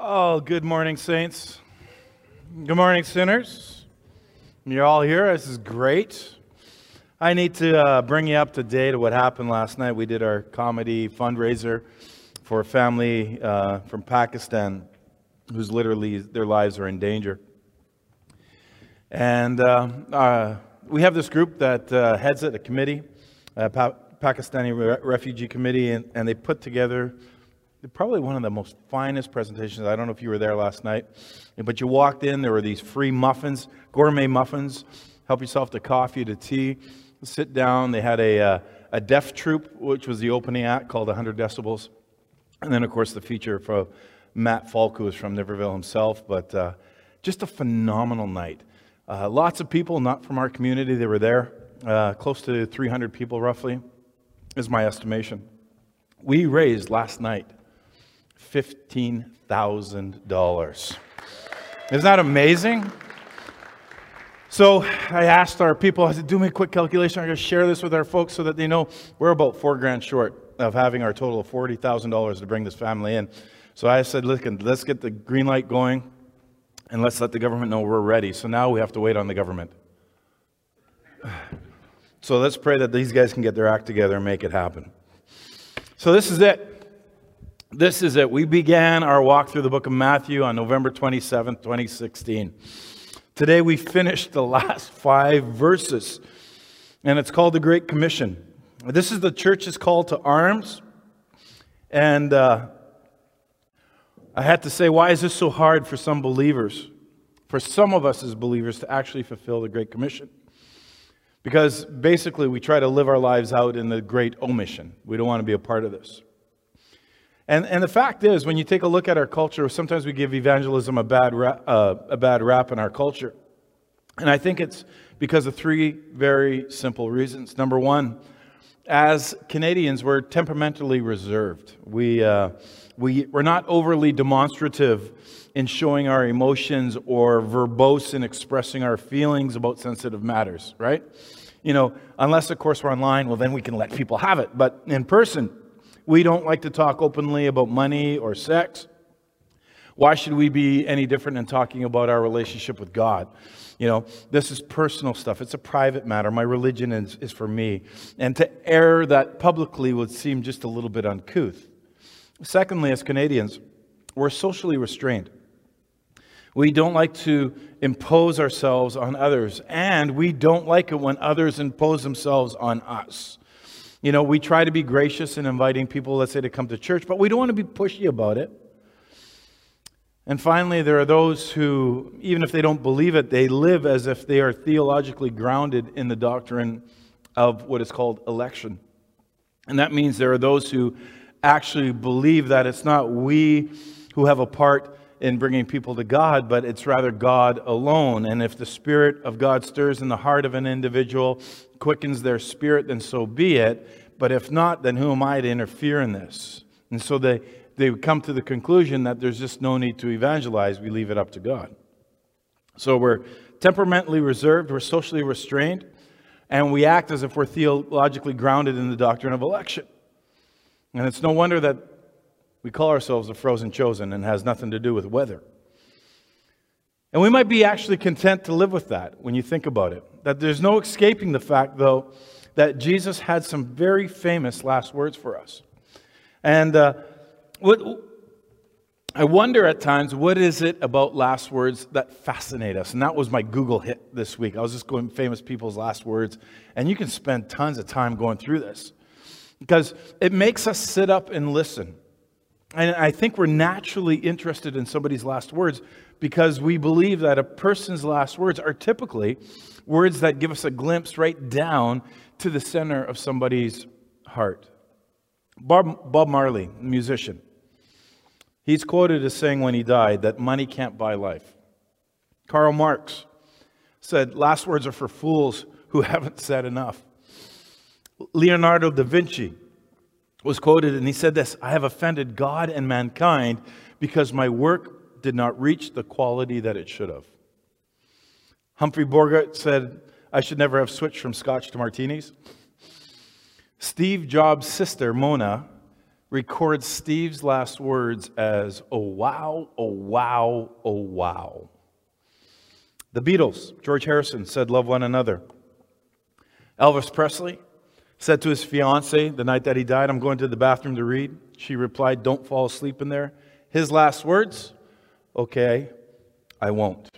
Oh, good morning, saints. Good morning, sinners. You're all here. This is great. I need to uh, bring you up to date of what happened last night. We did our comedy fundraiser for a family uh, from Pakistan whose literally their lives are in danger. And uh, uh we have this group that uh, heads it, a committee, a pa- Pakistani Re- Refugee Committee, and, and they put together probably one of the most finest presentations. I don't know if you were there last night, but you walked in, there were these free muffins, gourmet muffins. Help yourself to coffee, to tea. Sit down. They had a, uh, a deaf troupe, which was the opening act called 100 Decibels. And then, of course, the feature for Matt Falk, who was from Niverville himself. But uh, just a phenomenal night. Uh, lots of people, not from our community, they were there. Uh, close to 300 people, roughly, is my estimation. We raised last night $15,000. Isn't that amazing? So I asked our people, I said, do me a quick calculation. I'm going to share this with our folks so that they know we're about four grand short of having our total of $40,000 to bring this family in. So I said, listen, let's get the green light going and let's let the government know we're ready. So now we have to wait on the government. So let's pray that these guys can get their act together and make it happen. So this is it. This is it. We began our walk through the book of Matthew on November 27, 2016. Today we finished the last five verses, and it's called the Great Commission. This is the church's call to arms. And uh, I had to say, why is this so hard for some believers, for some of us as believers, to actually fulfill the Great Commission? Because basically, we try to live our lives out in the Great Omission. We don't want to be a part of this. And, and the fact is, when you take a look at our culture, sometimes we give evangelism a bad, rap, uh, a bad rap in our culture. And I think it's because of three very simple reasons. Number one, as Canadians, we're temperamentally reserved. We, uh, we, we're not overly demonstrative in showing our emotions or verbose in expressing our feelings about sensitive matters, right? You know, unless, of course, we're online, well, then we can let people have it. But in person, we don't like to talk openly about money or sex. Why should we be any different in talking about our relationship with God? You know, this is personal stuff. It's a private matter. My religion is, is for me. And to air that publicly would seem just a little bit uncouth. Secondly, as Canadians, we're socially restrained. We don't like to impose ourselves on others, and we don't like it when others impose themselves on us. You know, we try to be gracious in inviting people, let's say, to come to church, but we don't want to be pushy about it. And finally, there are those who, even if they don't believe it, they live as if they are theologically grounded in the doctrine of what is called election. And that means there are those who actually believe that it's not we who have a part in bringing people to God, but it's rather God alone. And if the Spirit of God stirs in the heart of an individual, quickens their spirit, then so be it. But if not, then who am I to interfere in this? And so they, they come to the conclusion that there's just no need to evangelize. We leave it up to God. So we're temperamentally reserved, we're socially restrained, and we act as if we're theologically grounded in the doctrine of election. And it's no wonder that we call ourselves the frozen chosen and has nothing to do with weather. And we might be actually content to live with that when you think about it. That there's no escaping the fact, though, that Jesus had some very famous last words for us. And uh, what, I wonder at times, what is it about last words that fascinate us? And that was my Google hit this week. I was just going famous people's last words. And you can spend tons of time going through this because it makes us sit up and listen. And I think we're naturally interested in somebody's last words because we believe that a person's last words are typically words that give us a glimpse right down to the center of somebody's heart. Bob, Bob Marley, musician, he's quoted as saying when he died that money can't buy life. Karl Marx said, Last words are for fools who haven't said enough. Leonardo da Vinci was quoted, and he said this I have offended God and mankind because my work did not reach the quality that it should have. Humphrey Bogart said, I should never have switched from scotch to martinis. Steve Jobs' sister, Mona, records Steve's last words as, oh wow, oh wow, oh wow. The Beatles, George Harrison said, love one another. Elvis Presley said to his fiancee the night that he died, I'm going to the bathroom to read. She replied, Don't fall asleep in there. His last words, Okay, I won't.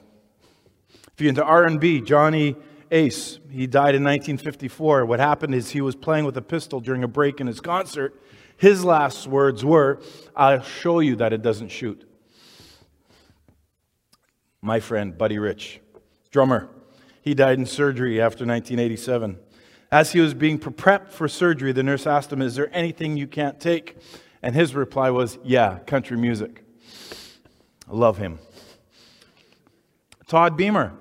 If you're into R&B, Johnny Ace, he died in 1954. What happened is he was playing with a pistol during a break in his concert. His last words were, I'll show you that it doesn't shoot. My friend, Buddy Rich, drummer, he died in surgery after 1987. As he was being prepped for surgery, the nurse asked him, Is there anything you can't take? And his reply was, Yeah, country music. I love him. Todd Beamer,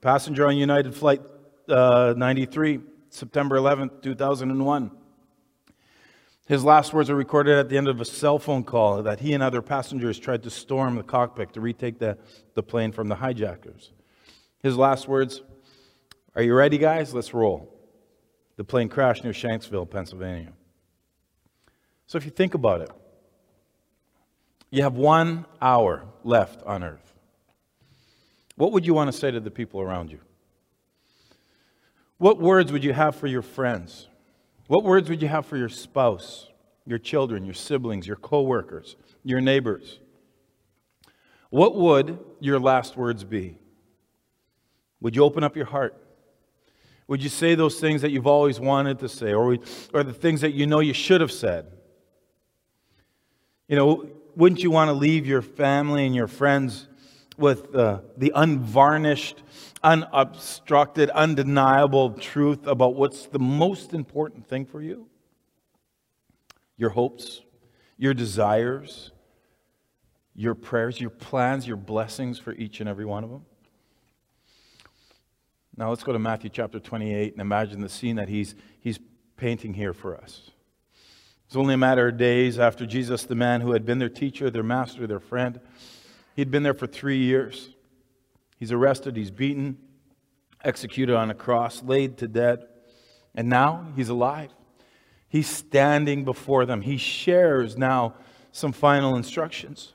passenger on United Flight uh, 93, September 11th, 2001. His last words are recorded at the end of a cell phone call that he and other passengers tried to storm the cockpit to retake the, the plane from the hijackers. His last words Are you ready, guys? Let's roll. The plane crashed near Shanksville, Pennsylvania. So if you think about it, you have one hour left on earth. What would you want to say to the people around you? What words would you have for your friends? What words would you have for your spouse, your children, your siblings, your coworkers, your neighbors? What would your last words be? Would you open up your heart? Would you say those things that you've always wanted to say, or, or the things that you know you should have said? You know, wouldn't you want to leave your family and your friends with uh, the unvarnished, unobstructed, undeniable truth about what's the most important thing for you? Your hopes, your desires, your prayers, your plans, your blessings for each and every one of them? Now let's go to Matthew chapter 28 and imagine the scene that he's, he's painting here for us. It's only a matter of days after Jesus, the man who had been their teacher, their master, their friend, he'd been there for three years. He's arrested, he's beaten, executed on a cross, laid to death, and now he's alive. He's standing before them. He shares now some final instructions.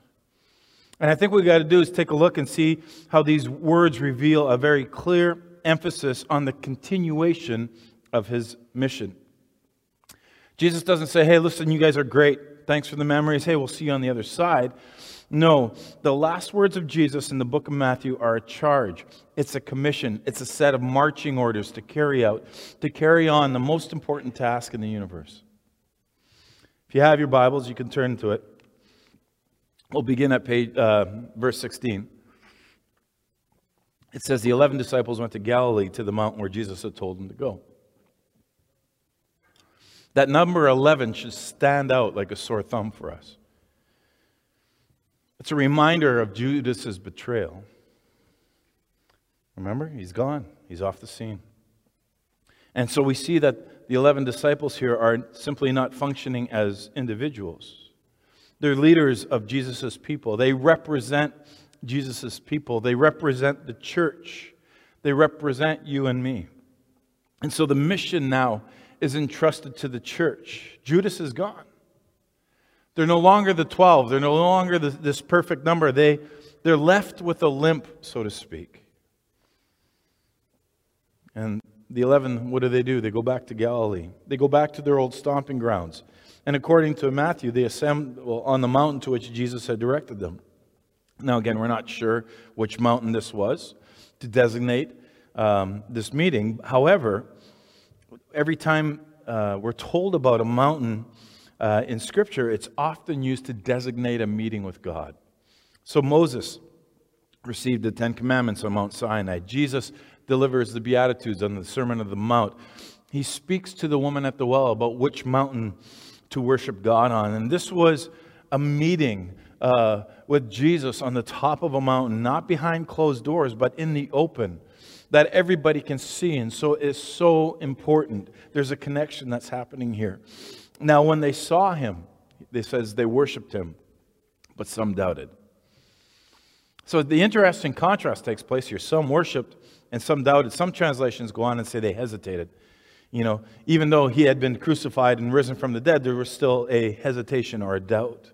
And I think what we've got to do is take a look and see how these words reveal a very clear emphasis on the continuation of his mission. Jesus doesn't say, hey, listen, you guys are great. Thanks for the memories. Hey, we'll see you on the other side. No, the last words of Jesus in the book of Matthew are a charge. It's a commission. It's a set of marching orders to carry out, to carry on the most important task in the universe. If you have your Bibles, you can turn to it. We'll begin at page, uh, verse 16 it says the 11 disciples went to Galilee to the mountain where Jesus had told them to go. That number 11 should stand out like a sore thumb for us. It's a reminder of Judas's betrayal. Remember, he's gone, he's off the scene. And so we see that the 11 disciples here are simply not functioning as individuals. They're leaders of Jesus' people. They represent Jesus' people. They represent the church, they represent you and me. And so the mission now is entrusted to the church. Judas is gone. They're no longer the 12, they're no longer the, this perfect number. They, they're left with a limp, so to speak. And the 11, what do they do? They go back to Galilee. They go back to their old stomping grounds. And according to Matthew, they assemble on the mountain to which Jesus had directed them. Now, again, we're not sure which mountain this was to designate um, this meeting. However, every time uh, we're told about a mountain uh, in Scripture, it's often used to designate a meeting with God. So Moses received the Ten Commandments on Mount Sinai. Jesus delivers the Beatitudes on the Sermon of the Mount. He speaks to the woman at the well about which mountain to worship God on. And this was a meeting uh, with Jesus on the top of a mountain, not behind closed doors, but in the open, that everybody can see. And so it's so important. There's a connection that's happening here. Now, when they saw him, they says they worshiped him, but some doubted. So the interesting contrast takes place here. Some worshiped and some doubted. Some translations go on and say they hesitated. You know, even though he had been crucified and risen from the dead, there was still a hesitation or a doubt.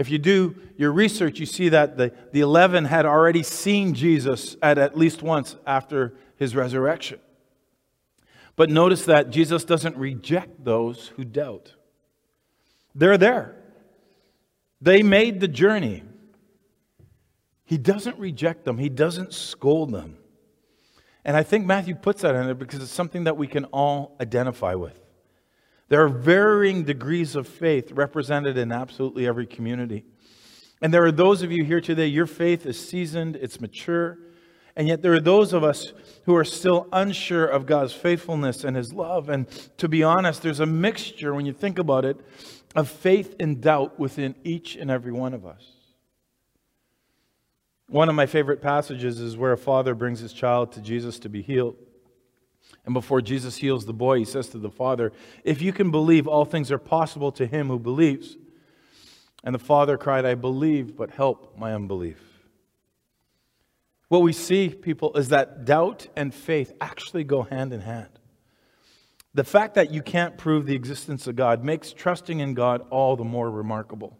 If you do your research, you see that the, the 11 had already seen Jesus at at least once after his resurrection. But notice that Jesus doesn't reject those who doubt. They're there. They made the journey. He doesn't reject them, he doesn't scold them. And I think Matthew puts that in there because it's something that we can all identify with. There are varying degrees of faith represented in absolutely every community. And there are those of you here today, your faith is seasoned, it's mature, and yet there are those of us who are still unsure of God's faithfulness and His love. And to be honest, there's a mixture, when you think about it, of faith and doubt within each and every one of us. One of my favorite passages is where a father brings his child to Jesus to be healed. And before Jesus heals the boy, he says to the father, If you can believe, all things are possible to him who believes. And the father cried, I believe, but help my unbelief. What we see, people, is that doubt and faith actually go hand in hand. The fact that you can't prove the existence of God makes trusting in God all the more remarkable.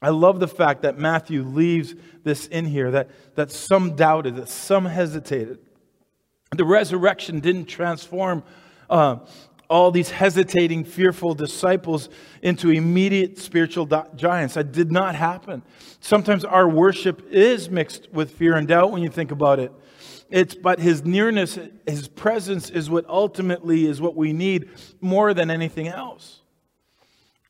I love the fact that Matthew leaves this in here that, that some doubted, that some hesitated. The resurrection didn't transform uh, all these hesitating, fearful disciples into immediate spiritual giants. That did not happen. Sometimes our worship is mixed with fear and doubt when you think about it. It's but his nearness, his presence is what ultimately is what we need more than anything else.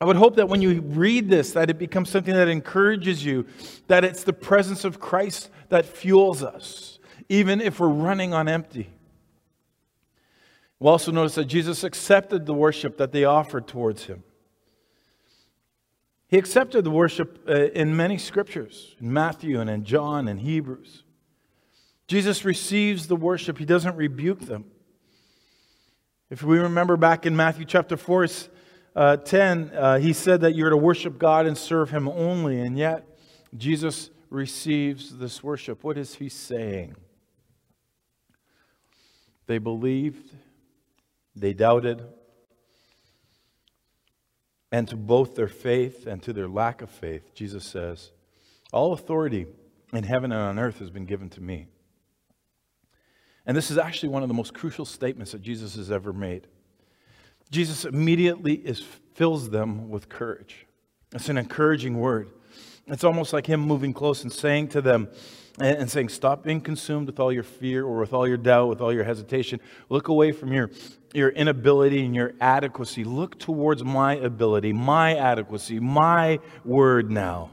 I would hope that when you read this, that it becomes something that encourages you, that it's the presence of Christ that fuels us, even if we're running on empty. We'll also notice that Jesus accepted the worship that they offered towards him. He accepted the worship uh, in many scriptures, in Matthew and in John and Hebrews. Jesus receives the worship, he doesn't rebuke them. If we remember back in Matthew chapter 4, uh, 10, uh, he said that you're to worship God and serve him only, and yet Jesus receives this worship. What is he saying? They believed, they doubted, and to both their faith and to their lack of faith, Jesus says, All authority in heaven and on earth has been given to me. And this is actually one of the most crucial statements that Jesus has ever made. Jesus immediately is, fills them with courage. It's an encouraging word. It's almost like him moving close and saying to them, and, saying, Stop being consumed with all your fear or with all your doubt, with all your hesitation. Look away from your, your inability and your adequacy. Look towards my ability, my adequacy, my word now.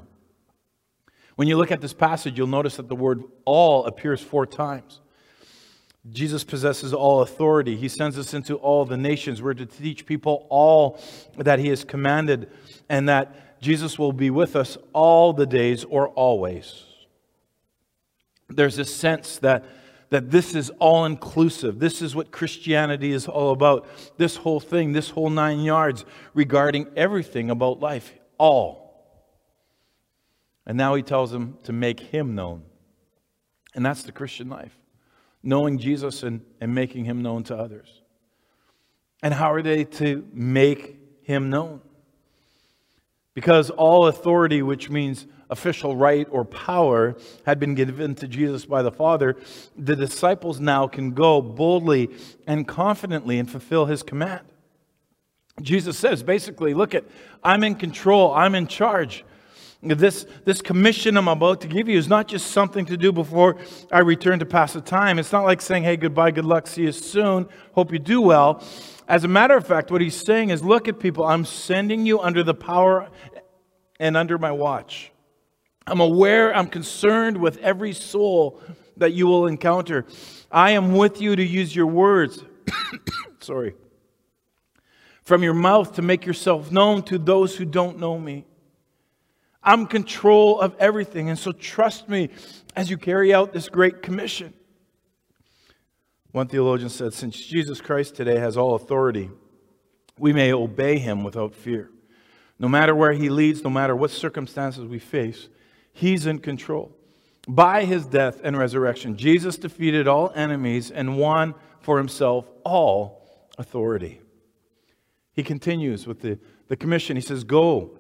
When you look at this passage, you'll notice that the word all appears four times. Jesus possesses all authority. He sends us into all the nations. We're to teach people all that He has commanded, and that Jesus will be with us all the days or always. There's a sense that, that this is all inclusive. This is what Christianity is all about. This whole thing, this whole nine yards regarding everything about life, all. And now He tells them to make Him known. And that's the Christian life knowing Jesus and, and making him known to others. And how are they to make him known? Because all authority, which means official right or power, had been given to Jesus by the Father, the disciples now can go boldly and confidently and fulfill his command. Jesus says basically, look at, I'm in control, I'm in charge. This, this commission I'm about to give you is not just something to do before I return to pass the time. It's not like saying, hey, goodbye, good luck, see you soon, hope you do well. As a matter of fact, what he's saying is, look at people, I'm sending you under the power and under my watch. I'm aware, I'm concerned with every soul that you will encounter. I am with you to use your words. Sorry. From your mouth to make yourself known to those who don't know me. I'm control of everything. And so trust me as you carry out this great commission. One theologian said, Since Jesus Christ today has all authority, we may obey him without fear. No matter where he leads, no matter what circumstances we face, he's in control. By his death and resurrection, Jesus defeated all enemies and won for himself all authority. He continues with the, the commission. He says, Go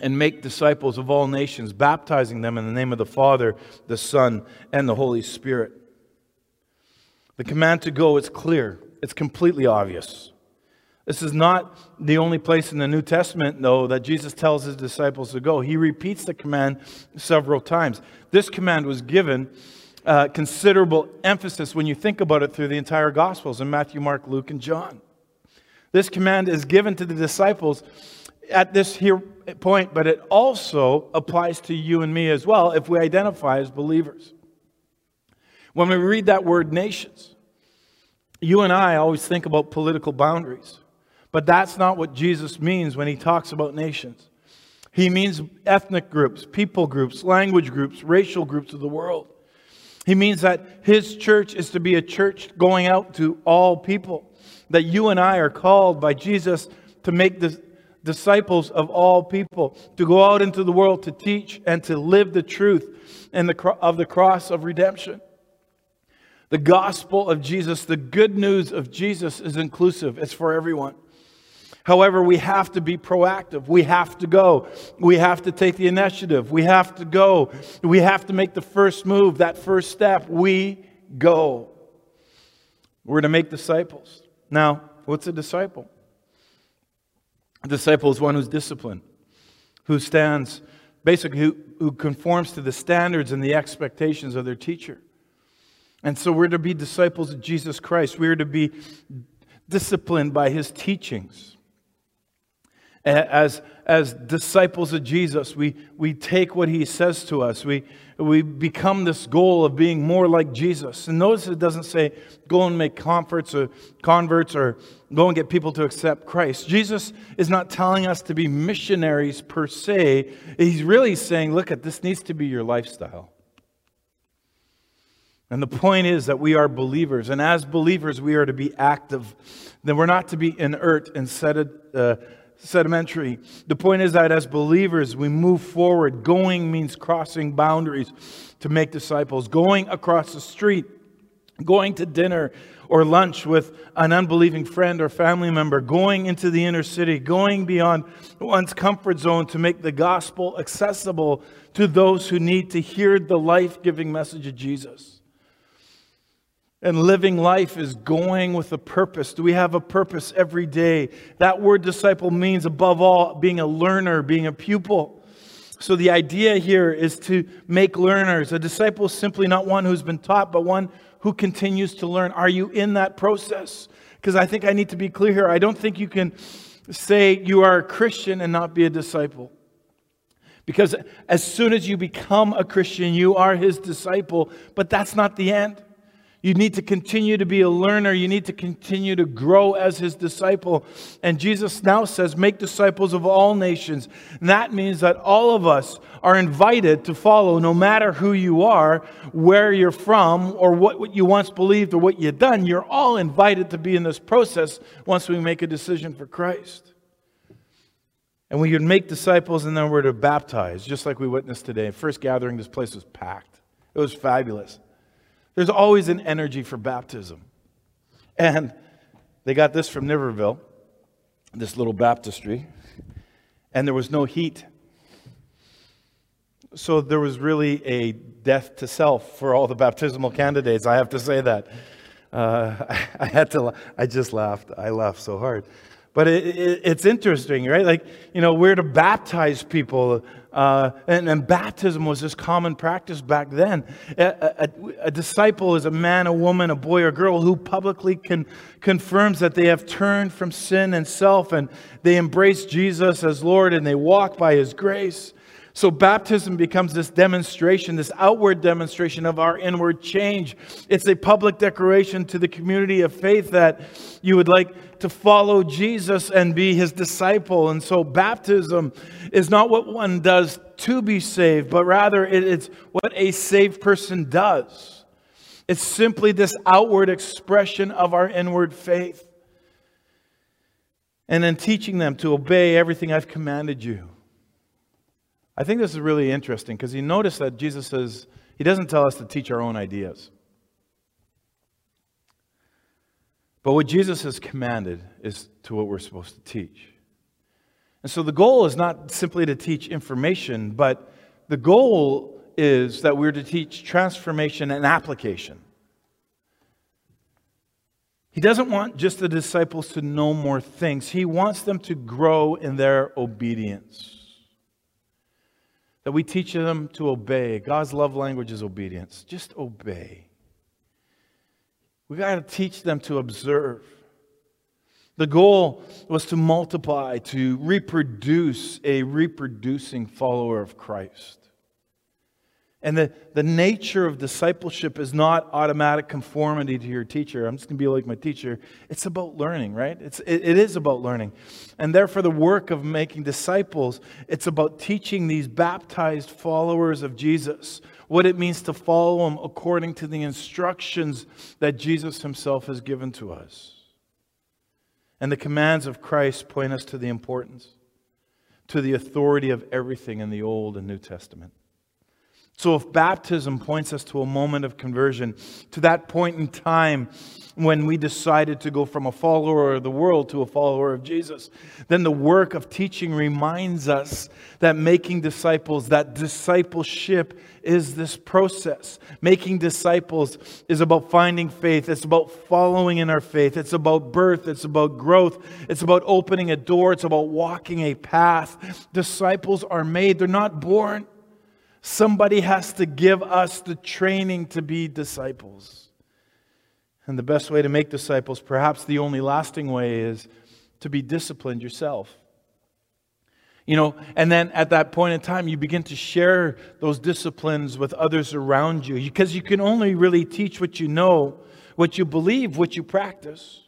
and make disciples of all nations, baptizing them in the name of the Father, the Son, and the Holy Spirit. The command to go is clear, it's completely obvious. This is not the only place in the New Testament, though, that Jesus tells his disciples to go. He repeats the command several times. This command was given uh, considerable emphasis when you think about it through the entire Gospels in Matthew, Mark, Luke, and John. This command is given to the disciples at this here point, but it also applies to you and me as well if we identify as believers. When we read that word nations, you and I always think about political boundaries. But that's not what Jesus means when he talks about nations. He means ethnic groups, people groups, language groups, racial groups of the world. He means that his church is to be a church going out to all people. That you and I are called by Jesus to make the disciples of all people, to go out into the world to teach and to live the truth and the, of the cross of redemption. The gospel of Jesus, the good news of Jesus is inclusive, it's for everyone. However, we have to be proactive. We have to go. We have to take the initiative. We have to go. We have to make the first move, that first step. We go. We're to make disciples. Now, what's a disciple? A disciple is one who's disciplined, who stands, basically, who, who conforms to the standards and the expectations of their teacher. And so we're to be disciples of Jesus Christ. We're to be disciplined by his teachings as, as disciples of Jesus, we, we take what he says to us. We, we become this goal of being more like Jesus. And notice it doesn't say go and make converts or converts or go and get people to accept Christ. Jesus is not telling us to be missionaries per se. He's really saying, look at this needs to be your lifestyle. And the point is that we are believers, and as believers, we are to be active. Then we're not to be inert and set uh, sedimentary. The point is that as believers, we move forward. Going means crossing boundaries to make disciples. Going across the street, going to dinner or lunch with an unbelieving friend or family member, going into the inner city, going beyond one's comfort zone to make the gospel accessible to those who need to hear the life giving message of Jesus. And living life is going with a purpose. Do we have a purpose every day? That word disciple means, above all, being a learner, being a pupil. So the idea here is to make learners. A disciple is simply not one who's been taught, but one who continues to learn. Are you in that process? Because I think I need to be clear here. I don't think you can say you are a Christian and not be a disciple. Because as soon as you become a Christian, you are his disciple, but that's not the end. You need to continue to be a learner. You need to continue to grow as his disciple. And Jesus now says, Make disciples of all nations. And that means that all of us are invited to follow, no matter who you are, where you're from, or what, what you once believed or what you've done. You're all invited to be in this process once we make a decision for Christ. And we can make disciples and then we're to baptize, just like we witnessed today. First gathering, this place was packed. It was fabulous. There's always an energy for baptism. And they got this from Niverville, this little baptistry, and there was no heat. So there was really a death to self for all the baptismal candidates. I have to say that. Uh, I, I had to, I just laughed. I laughed so hard. But it, it, it's interesting, right? Like, you know, we're to baptize people. Uh, and, and, baptism was this common practice back then. A, a, a, disciple is a man, a woman, a boy, or girl who publicly can, confirms that they have turned from sin and self and they embrace Jesus as Lord and they walk by his grace. So baptism becomes this demonstration, this outward demonstration of our inward change. It's a public declaration to the community of faith that you would like to follow Jesus and be his disciple. And so baptism is not what one does to be saved, but rather it's what a saved person does. It's simply this outward expression of our inward faith. And then teaching them to obey everything I've commanded you. I think this is really interesting because you notice that Jesus says, He doesn't tell us to teach our own ideas. But what Jesus has commanded is to what we're supposed to teach. And so the goal is not simply to teach information, but the goal is that we're to teach transformation and application. He doesn't want just the disciples to know more things, he wants them to grow in their obedience. That we teach them to obey. God's love language is obedience. Just obey. We got to teach them to observe. The goal was to multiply, to reproduce a reproducing follower of Christ. And the, the nature of discipleship is not automatic conformity to your teacher. I'm just going to be like my teacher. It's about learning, right? It's, it, it is about learning. And therefore, the work of making disciples, it's about teaching these baptized followers of Jesus what it means to follow him according to the instructions that Jesus himself has given to us. And the commands of Christ point us to the importance, to the authority of everything in the Old and New Testament. So, if baptism points us to a moment of conversion, to that point in time when we decided to go from a follower of the world to a follower of Jesus, then the work of teaching reminds us that making disciples, that discipleship is this process. Making disciples is about finding faith, it's about following in our faith, it's about birth, it's about growth, it's about opening a door, it's about walking a path. Disciples are made, they're not born. Somebody has to give us the training to be disciples. And the best way to make disciples, perhaps the only lasting way, is to be disciplined yourself. You know, and then at that point in time, you begin to share those disciplines with others around you because you can only really teach what you know, what you believe, what you practice.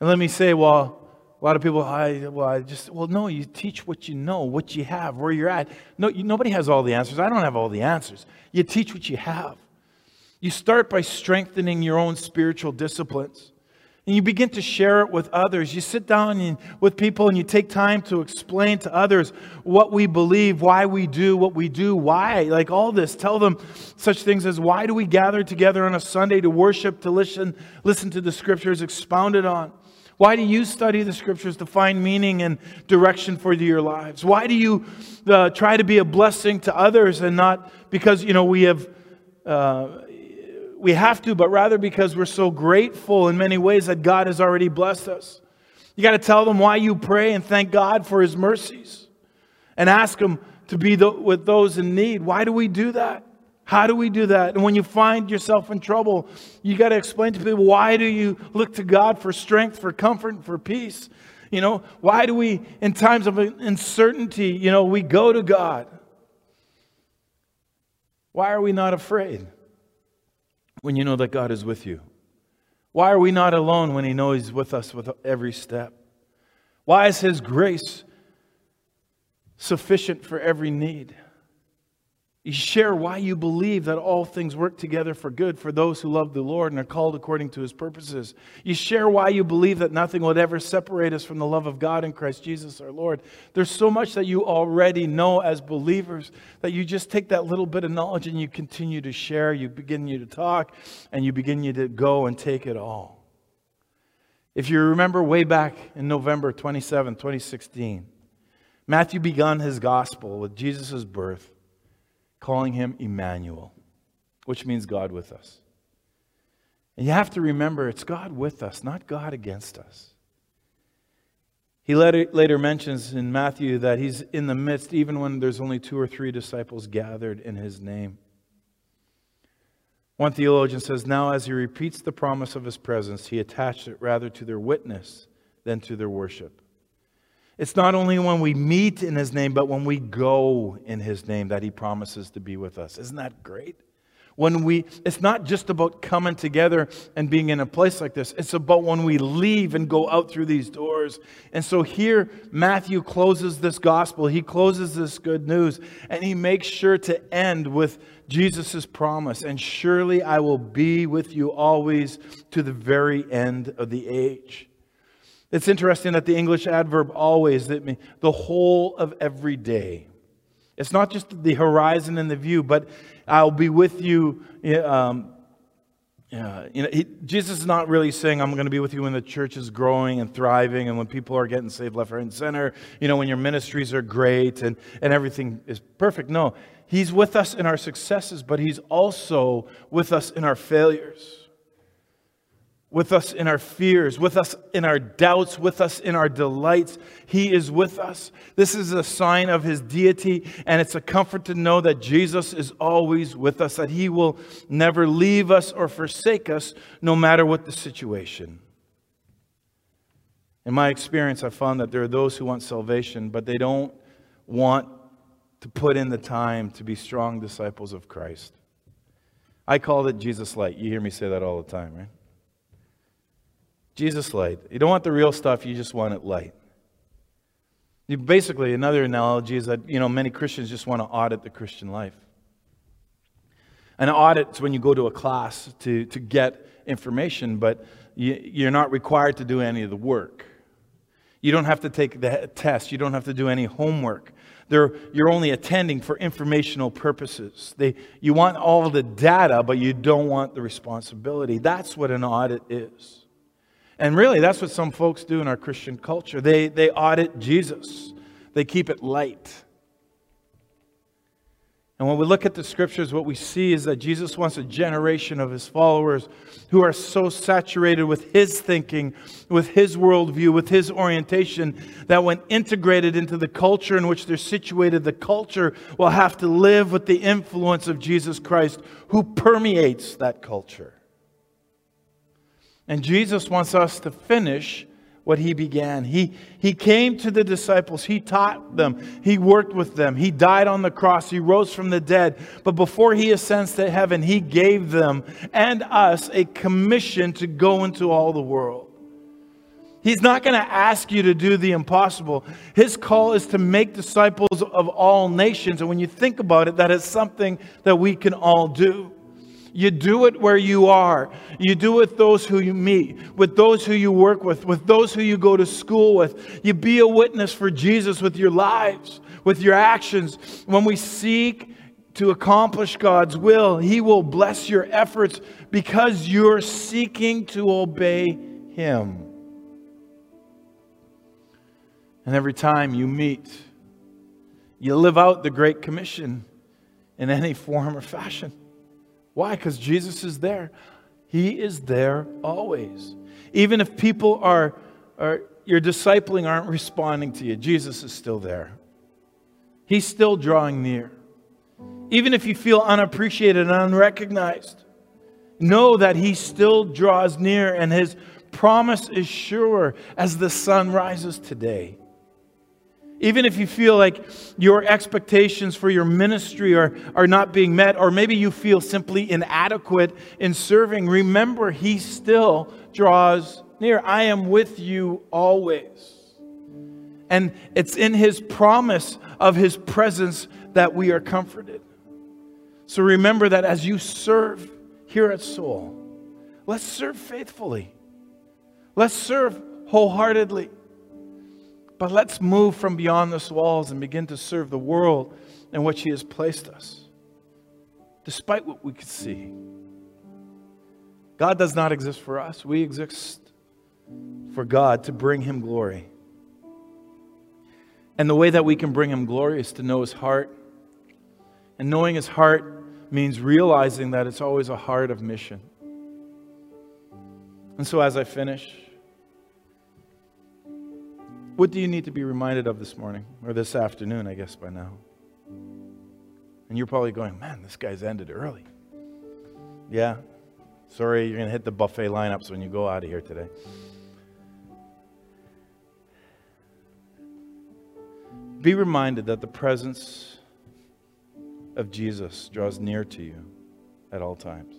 And let me say, well, a lot of people, I, well, I just, well, no, you teach what you know, what you have, where you're at. No, you, nobody has all the answers. I don't have all the answers. You teach what you have. You start by strengthening your own spiritual disciplines. And you begin to share it with others. You sit down and, with people and you take time to explain to others what we believe, why we do what we do, why. Like all this. Tell them such things as why do we gather together on a Sunday to worship, to listen, listen to the scriptures expounded on? Why do you study the scriptures to find meaning and direction for your lives? Why do you uh, try to be a blessing to others and not because, you know, we have. Uh, we have to, but rather because we're so grateful in many ways that God has already blessed us. You got to tell them why you pray and thank God for His mercies and ask Him to be the, with those in need. Why do we do that? How do we do that? And when you find yourself in trouble, you got to explain to people why do you look to God for strength, for comfort, for peace? You know, why do we, in times of uncertainty, you know, we go to God? Why are we not afraid when you know that God is with you? Why are we not alone when He knows He's with us with every step? Why is His grace sufficient for every need? You share why you believe that all things work together for good for those who love the Lord and are called according to his purposes. You share why you believe that nothing would ever separate us from the love of God in Christ Jesus our Lord. There's so much that you already know as believers that you just take that little bit of knowledge and you continue to share, you begin you to talk, and you begin you to go and take it all. If you remember way back in November 27, 2016, Matthew began his gospel with Jesus' birth calling him Emmanuel, which means God with us. And you have to remember it's God with us, not God against us. He later, later mentions in Matthew that he's in the midst, even when there's only two or three disciples gathered in his name. One theologian says, Now, as he repeats the promise of his presence, he attached it rather to their witness than to their worship. It's not only when we meet in His name, but when we go in His name that He promises to be with us. Isn't that great? When we, it's not just about coming together and being in a place like this. It's about when we leave and go out through these doors. And so here, Matthew closes this gospel. He closes this good news, and he makes sure to end with Jesus' promise. And surely I will be with you always to the very end of the age. It's interesting that the English adverb always, that means the whole of every day. It's not just the horizon and the view, but I'll be with you um, you know, he, Jesus is not really saying, I'm going to be with you when the church is growing and thriving and when people are getting saved left, right, and center, you know, when your ministries are great and, and everything is perfect. No, He's with us in our successes, but He's also with us in our failures with us in our fears, with us in our doubts, with us in our delights. He is with us. This is a sign of his deity, and it's a comfort to know that Jesus is always with us, that he will never leave us or forsake us, no matter what the situation. In my experience, I found that there are those who want salvation, but they don't want to put in the time to be strong disciples of Christ. I called it Jesus light. You hear me say that all the time, right? Jesus light. You don't want the real stuff, you just want it light. Basically, another analogy is that, you know, many Christians just want to audit the Christian life. An audit is when you go to a class to, to get information, but you, you're not required to do any of the work. You don't have to take the test. You don't have to do any homework. They're, you're only attending for informational purposes. They, you want all the data, but you don't want the responsibility. That's what an audit is. And really, that's what some folks do in our Christian culture. They, they audit Jesus, they keep it light. And when we look at the scriptures, what we see is that Jesus wants a generation of his followers who are so saturated with his thinking, with his worldview, with his orientation, that when integrated into the culture in which they're situated, the culture will have to live with the influence of Jesus Christ, who permeates that culture. And Jesus wants us to finish what he began. He, he came to the disciples, he taught them, he worked with them, he died on the cross, he rose from the dead. But before he ascends to heaven, he gave them and us a commission to go into all the world. He's not going to ask you to do the impossible. His call is to make disciples of all nations. And when you think about it, that is something that we can all do. You do it where you are. You do it with those who you meet, with those who you work with, with those who you go to school with. You be a witness for Jesus with your lives, with your actions. When we seek to accomplish God's will, He will bless your efforts because you're seeking to obey Him. And every time you meet, you live out the Great Commission in any form or fashion. Why? Because Jesus is there. He is there always. Even if people are, are your discipling aren't responding to you, Jesus is still there. He's still drawing near. Even if you feel unappreciated and unrecognized, know that He still draws near and His promise is sure as the sun rises today. Even if you feel like your expectations for your ministry are, are not being met, or maybe you feel simply inadequate in serving, remember He still draws near. I am with you always. And it's in His promise of His presence that we are comforted. So remember that as you serve here at Soul, let's serve faithfully, let's serve wholeheartedly. But let's move from beyond these walls and begin to serve the world in which He has placed us, despite what we could see. God does not exist for us, we exist for God to bring Him glory. And the way that we can bring Him glory is to know His heart. And knowing His heart means realizing that it's always a heart of mission. And so, as I finish, what do you need to be reminded of this morning or this afternoon, I guess, by now? And you're probably going, man, this guy's ended early. Yeah. Sorry, you're going to hit the buffet lineups when you go out of here today. Be reminded that the presence of Jesus draws near to you at all times.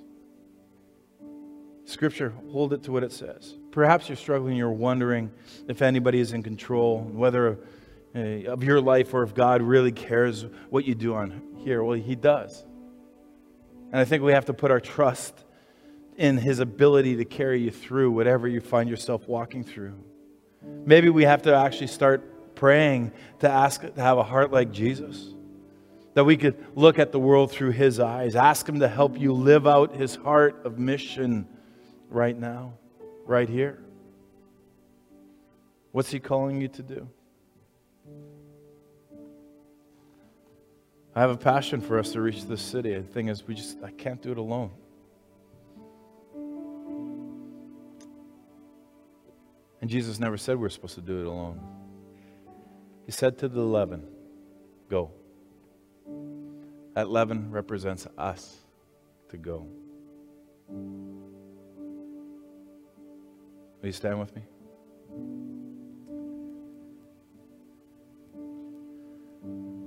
Scripture, hold it to what it says. Perhaps you're struggling, you're wondering if anybody is in control, whether uh, of your life or if God really cares what you do on here. Well, He does. And I think we have to put our trust in His ability to carry you through whatever you find yourself walking through. Maybe we have to actually start praying to ask to have a heart like Jesus that we could look at the world through His eyes. Ask Him to help you live out His heart of mission right now, right here. What's He calling you to do? I have a passion for us to reach this city. The thing is, we just, I can't do it alone. And Jesus never said we we're supposed to do it alone. He said to the 11, Go. That 11 represents us to go. Will you stand with me?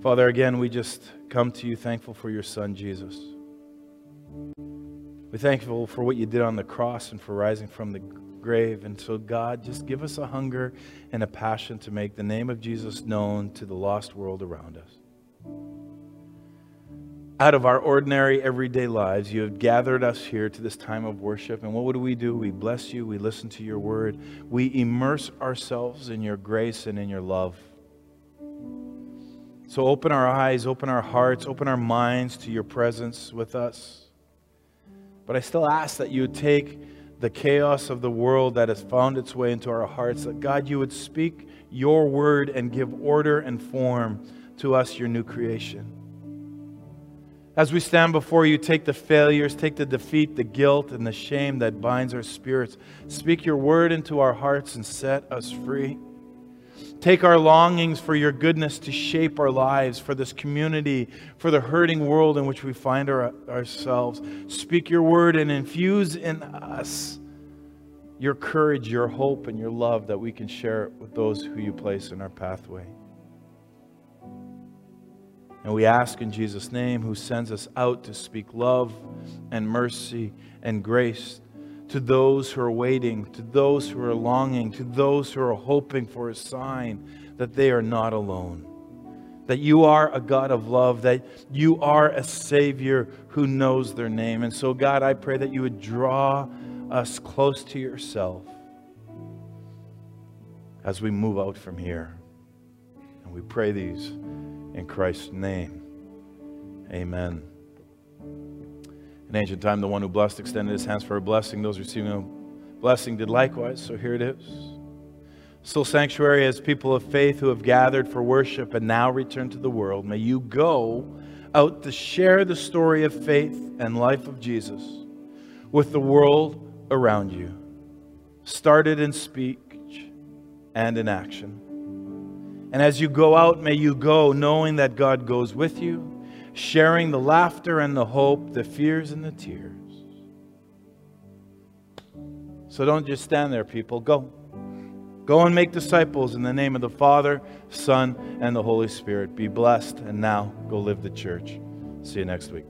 Father, again, we just come to you thankful for your son, Jesus. We're thankful for what you did on the cross and for rising from the grave. And so, God, just give us a hunger and a passion to make the name of Jesus known to the lost world around us. Out of our ordinary, everyday lives, you have gathered us here to this time of worship. And what do we do? We bless you, we listen to your word, we immerse ourselves in your grace and in your love. So open our eyes, open our hearts, open our minds to your presence with us. But I still ask that you take the chaos of the world that has found its way into our hearts, that God, you would speak your word and give order and form to us, your new creation. As we stand before you, take the failures, take the defeat, the guilt, and the shame that binds our spirits. Speak your word into our hearts and set us free. Take our longings for your goodness to shape our lives, for this community, for the hurting world in which we find our, ourselves. Speak your word and infuse in us your courage, your hope, and your love that we can share it with those who you place in our pathway. And we ask in Jesus' name, who sends us out to speak love and mercy and grace to those who are waiting, to those who are longing, to those who are hoping for a sign that they are not alone. That you are a God of love, that you are a Savior who knows their name. And so, God, I pray that you would draw us close to yourself as we move out from here. And we pray these in Christ's name. Amen. In ancient time, the one who blessed extended his hands for a blessing. Those receiving a blessing did likewise. So here it is. Still, sanctuary as people of faith who have gathered for worship and now return to the world. May you go out to share the story of faith and life of Jesus with the world around you. Started in speech and in action. And as you go out, may you go knowing that God goes with you sharing the laughter and the hope, the fears and the tears. So don't just stand there, people. Go. Go and make disciples in the name of the Father, Son, and the Holy Spirit. Be blessed, and now go live the church. See you next week.